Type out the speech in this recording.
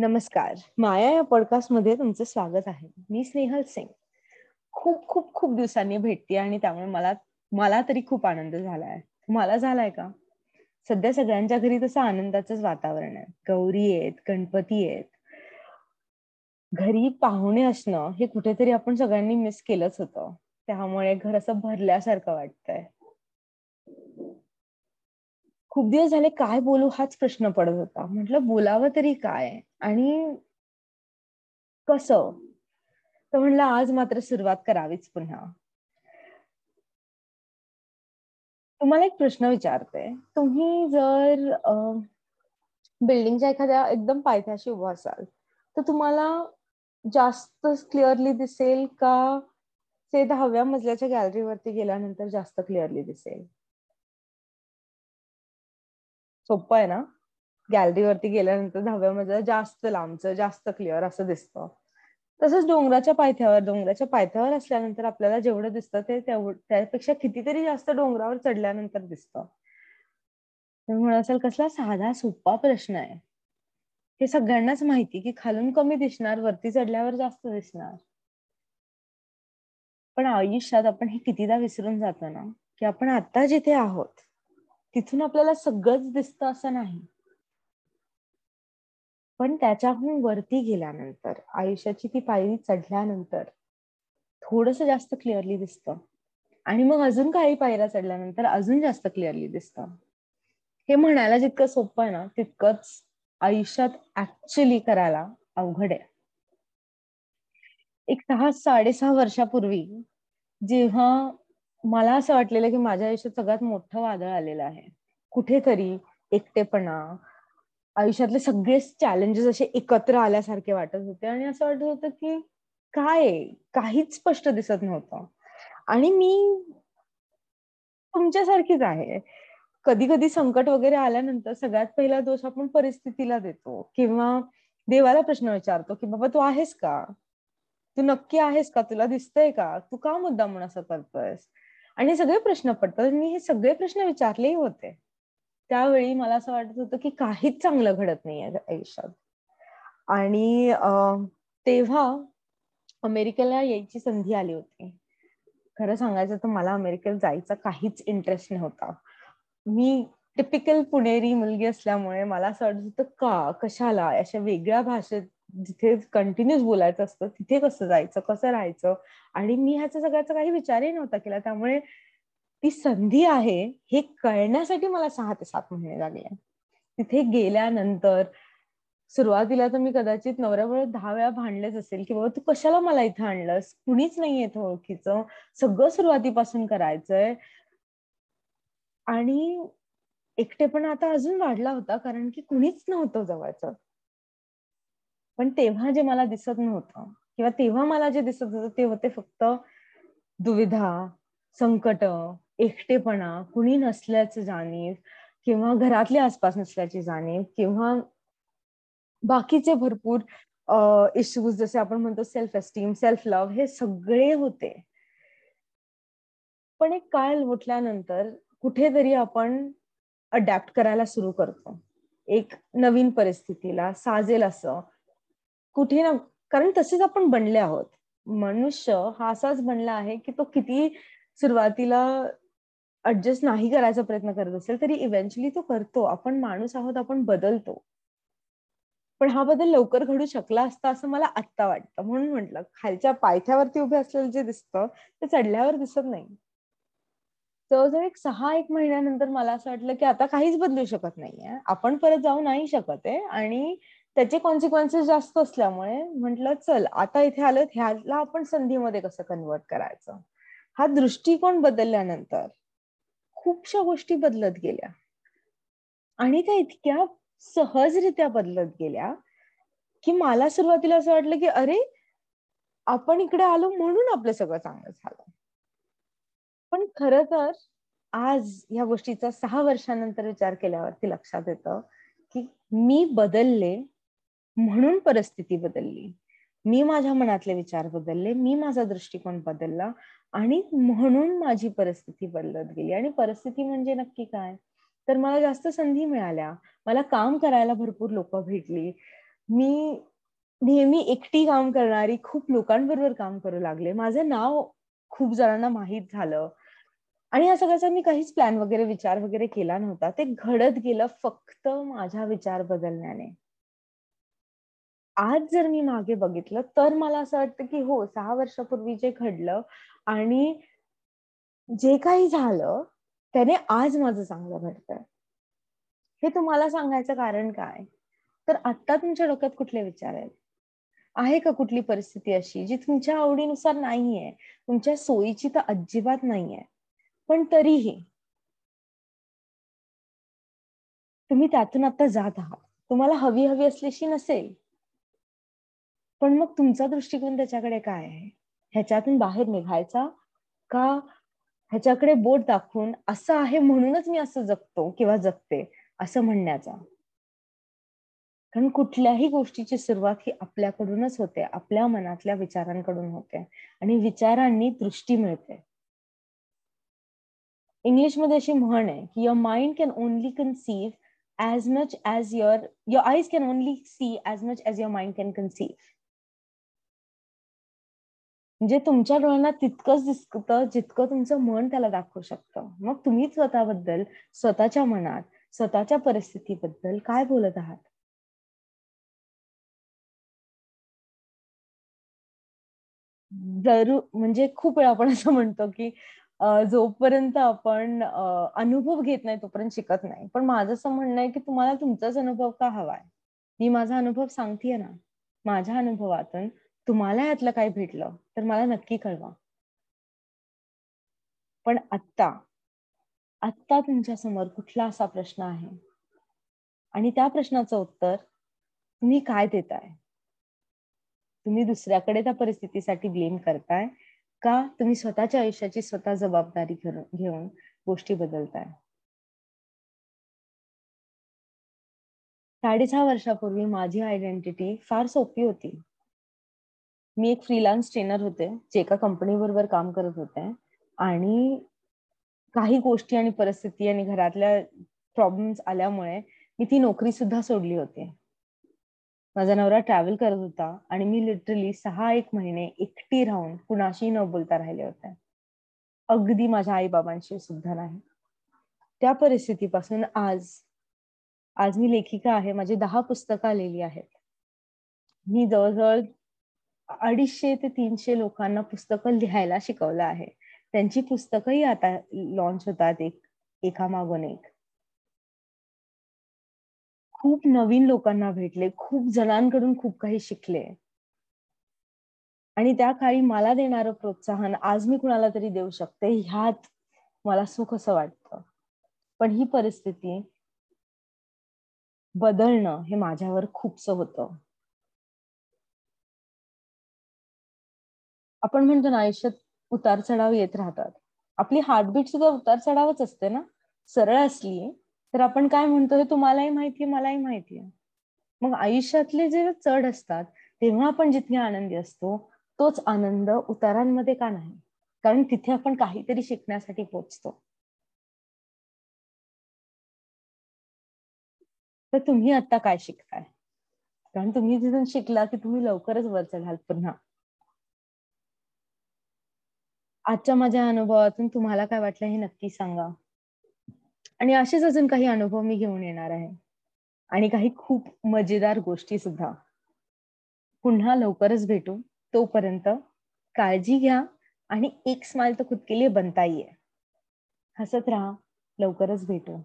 नमस्कार. माया या पॉडकास्टमध्ये तुमचं स्वागत आहे. मी स्नेहल सिंग. खूप खूप खूप दिवसांनी भेटते आणि त्यामुळे मला मला तरी खूप आनंद झालाय. तुम्हाला झालाय का? सध्या सगळ्यांच्या घरी तसं आनंदाचंच वातावरण आहे. गौरी आहेत गणपती आहेत. घरी पाहुणे असणं हे कुठेतरी आपण सगळ्यांनी मिस केलंच होतं. त्यामुळे घर असं भरल्यासारखं वाटतंय. खूप दिवस झाले काय बोलू हाच प्रश्न पडत होता. म्हटलं बोलावं तरी काय? आणि कसं? तर म्हणलं आज मात्र सुरुवात करावीच पुन्हा. तुम्हाला एक प्रश्न विचारते. तुम्ही जर बिल्डिंगच्या एखाद्या एकदम पायथ्याशी उभा असाल तर तुम्हाला जास्त क्लिअरली दिसेल का? ते दहाव्या मजल्याच्या गॅलरीवरती गेल्यानंतर जास्त क्लिअरली दिसेल. सोपं आहे ना? गॅलरीवरती गेल्यानंतर दहाव्या मजला म्हणजे जास्त लांबचं जास्त क्लिअर असं दिसतं. तसंच डोंगराच्या पायथ्यावर डोंगराच्या पायथ्यावर असल्यानंतर आपल्याला जेवढं दिसतं ते त्यापेक्षा कितीतरी जास्त डोंगरावर चढल्यानंतर दिसतं. म्हणून असेल कसला साधा सोपा प्रश्न आहे. हे सगळ्यांनाच माहिती की खालून कमी दिसणार वरती चढल्यावर जास्त दिसणार. पण आयुष्यात आपण हे कितीदा विसरून जातो ना की आपण आता जिथे आहोत तिथून आपल्याला सगळंच दिसतं असं नाही. पण त्याच्याहून वरती गेल्यानंतर आयुष्याची ती पायरी चढल्यानंतर थोडस जास्त क्लिअरली दिसतं. आणि मग अजून काही पायऱ्या चढल्यानंतर अजून जास्त क्लिअरली दिसतं. हे म्हणायला जितकं सोपं आहे ना तितकंच आयुष्यात ऍक्च्युली करायला अवघड आहे. एक सहा साडेसहा वर्षापूर्वी जेव्हा मला असं वाटलेलं की माझ्या आयुष्यात सगळ्यात मोठं वादळ आलेलं आहे. कुठेतरी एकटेपणा आयुष्यातले सगळेच चॅलेंजेस असे एकत्र आल्यासारखे वाटत होते आणि असं वाटत होतं की काय काहीच स्पष्ट दिसत नव्हतं. आणि मी तुमच्यासारखीच आहे. कधी कधी संकट वगैरे आल्यानंतर सगळ्यात पहिला दोष आपण परिस्थितीला देतो किंवा देवाला प्रश्न विचारतो की बाबा तू आहेस का? तू नक्की आहेस का? तुला दिसतंय का? तू का मुद्दा म्हणून असं करतोयस? आणि सगळे प्रश्न पडतात. मी हे सगळे प्रश्न विचारलेही होते. त्यावेळी मला असं वाटत होतं की काहीच चांगलं घडत नाहीये आयुष्यात. आणि तेव्हा अमेरिकेला यायची संधी आली होती. खरं सांगायचं तर मला अमेरिकेला जायचा काहीच इंटरेस्ट नव्हता. मी टिपिकल पुणेरी मुलगी असल्यामुळे मला असं वाटत होतं का कशाला? अशा वेगळ्या भाषेत जिथे कंटिन्यूस बोलायचं असतं तिथे कसं जायचं कसं राहायचं? आणि मी ह्याचा सगळ्याचा काही विचारही नव्हता केला. त्यामुळे ती संधी आहे हे कळण्यासाठी मला सहा ते सात महिने लागले. तिथे गेल्यानंतर सुरुवातीला तर मी कदाचित नवऱ्याबरोबर दहा वेळा भांडलेच असेल की बाबा तू कशाला मला इथं आणलंस? कुणीच नाहीये ओळखीचं. सगळं सुरुवातीपासून करायचंय. आणि एकटेपणा आता अजून वाढला होता कारण की कुणीच नव्हतं जवळचं. पण तेव्हा जे मला दिसत नव्हतं किंवा तेव्हा मला जे दिसत होतं ते होते फक्त दुविधा संकट एकटेपणा कुणी नसल्याचं जाणीव किंवा घरातले आसपास नसल्याची जाणीव किंवा बाकीचे भरपूर इश्यूज जसे आपण म्हणतो सेल्फ एस्टीम सेल्फ लव्ह हे सगळे होते. पण एक काळ लोटल्यानंतर कुठेतरी आपण अडॅप्ट करायला सुरू करतो. एक नवीन परिस्थितीला साजेल असं कुठे ना कारण तसेच आपण बनले आहोत. मनुष्य हा असाच बनला आहे की तो किती सुरुवातीला ऍडजस्ट नाही करायचा प्रयत्न करत असेल तरी इव्हेंच्युअली तो करतो. आपण माणूस आहोत आपण बदलतो. पण हा बदल लवकर घडू शकला असता असं मला आत्ता वाटतं. म्हणून म्हटलं खालच्या पायथ्यावरती उभे असलेलं जे दिसतं ते चढल्यावर दिसत नाही. जवळजवळ एक सहा एक महिन्यानंतर मला असं वाटलं की आता काहीच बदलू शकत नाहीये. आपण परत जाऊ नाही शकत आहे. आणि त्याचे कॉन्सिक्वेन्सेस जास्त असल्यामुळे म्हटलं चल आता इथे आलं ह्याला आपण संधीमध्ये कसं कन्वर्ट करायचं? हा दृष्टिकोन बदलल्यानंतर खूपशा गोष्टी बदलत गेल्या. आणि त्या इतक्या सहजरित्या बदलत गेल्या की मला सुरुवातीला असं वाटलं की अरे आपण इकडे आलो म्हणून आपलं सगळं चांगलं झालं. पण खर तर आज या गोष्टीचा सहा वर्षानंतर विचार केल्यावरती लक्षात येतं की मी बदलले म्हणून परिस्थिती बदलली. मी माझ्या मनातले विचार बदलले मी माझा दृष्टिकोन बदलला आणि म्हणून माझी परिस्थिती बदलत गेली. आणि परिस्थिती म्हणजे नक्की काय? तर मला जास्त संधी मिळाल्या. मला काम करायला भरपूर लोक भेटली. मी नेहमी एकटी काम करणारी खूप लोकांबरोबर काम करू लागले. माझं नाव खूप जणांना माहीत झालं. आणि या सगळ्याचा मी काहीच प्लॅन वगैरे विचार वगैरे केला नव्हता. ते घडत गेलं फक्त माझा विचार बदलण्याने. आज जर मी मागे बघितलं तर मला असं वाटतं की हो सहा वर्षापूर्वी जे घडलं आणि जे काही झालं त्याने आज माझं चांगलं घडतंय. हे तुम्हाला सांगायचं कारण काय? तर आता तुमच्या डोक्यात कुठले विचार आहेत? आहे का कुठली परिस्थिती अशी जी तुमच्या आवडीनुसार नाहीये? तुमच्या सोयीची तर अजिबात नाहीये. पण तरीही तुम्ही त्यातून आता जात आहात. तुम्हाला हवी हवी असल्याशी नसेल. पण मग तुमचा दृष्टिकोन त्याच्याकडे काय आहे? ह्याच्यातून बाहेर निघायचा का? ह्याच्याकडे बोट दाखवून असं आहे म्हणूनच मी असं जगतो किंवा जगते असं म्हणण्याचा. कारण कुठल्याही गोष्टीची सुरुवात ही आपल्याकडूनच होते आपल्या मनातल्या विचारांकडून होते आणि विचारांनी दृष्टी मिळते. इंग्लिशमध्ये अशी म्हण आहे की your mind can only conceive as much as your your eyes can only see as much as your mind can conceive म्हणजे तुमच्या डोळ्यांना तितकंच दिसतं जितकं तुमचं मन त्याला दाखवू शकतं. मग तुम्ही स्वतःबद्दल स्वतःच्या मनात स्वतःच्या परिस्थितीबद्दल काय बोलत आहात? जरूर म्हणजे खूप वेळा आपण असं म्हणतो की जोपर्यंत आपण अनुभव घेत नाही तोपर्यंत शिकत नाही. पण माझं असं म्हणणं आहे की तुम्हाला तुमचाच अनुभव का हवाय? मी माझा अनुभव सांगतेय ना. माझ्या अनुभवातून तुम्हाला यातलं काय भेटलं तर मला नक्की कळवा. पण आत्ता आत्ता तुमच्यासमोर कुठला असा प्रश्न आहे? आणि त्या प्रश्नाचं उत्तर तुम्ही काय देताय? तुम्ही दुसऱ्याकडे त्या परिस्थितीसाठी ब्लेम करताय का तुम्ही स्वतःच्या आयुष्याची स्वतः जबाबदारी घेऊन गोष्टी बदलताय? साडेसहा वर्षापूर्वी माझी आयडेंटिटी फार सोपी होती. मी एक फ्रीलान्स ट्रेनर होते जे एका कंपनी बरोबर काम करत होते. आणि काही गोष्टी आणि परिस्थिती आणि घरातल्या प्रॉब्लेम्स आल्यामुळे मी ती नोकरी सुद्धा सोडली होती. माझा नवरा ट्रॅव्हल करत होता आणि मी लिटरली सहा एक महिने एकटी राहून कुणाशी न बोलता राहिले होते. अगदी माझ्या आई बाबांशी सुद्धा नाही. त्या परिस्थितीपासून आज आज मी लेखिका आहे माझी दहा पुस्तकं आलेली आहेत. मी जवळजवळ अडीचशे ते तीनशे लोकांना पुस्तकं लिहायला शिकवलं आहे. त्यांची पुस्तकंही आता लॉन्च होतात एक एका मागून एक. खूप नवीन लोकांना भेटले खूप जणांकडून खूप काही शिकले. आणि त्या काळी मला देणारं प्रोत्साहन आज मी कुणाला तरी देऊ शकते ह्यात मला सुख असं वाटतं. पण ही परिस्थिती बदलणं हे माझ्यावर खूपच होतं. आपण म्हणतो ना आयुष्यात उतार चढाव येत राहतात. आपली हार्टबीट सुद्धा उतार चढावच असते ना. सरळ असली तर आपण काय म्हणतो? हे तुम्हालाही माहितीये मलाही माहितीये. मग आयुष्यातले जे चढ असतात तेव्हा आपण जितके आनंदी असतो तोच आनंद उतारांमध्ये का नाही? कारण तिथे आपण काहीतरी शिकण्यासाठी पोचतो. तर तुम्ही आता काय शिकताय? कारण तुम्ही जिथून शिकला की तुम्ही लवकरच वर चढाल पुन्हा. आजच्या माझ्या अनुभवातून तुम्हाला काय वाटलं हे नक्की सांगा. आणि असेच अजून काही अनुभव मी घेऊन येणार आहे. आणि काही खूप मजेदार गोष्टी सुद्धा. पुन्हा लवकरच भेटू. तोपर्यंत काळजी घ्या आणि एक स्माइल तर खुद के लिए बनता ही है हसत राहा. लवकरच भेटू.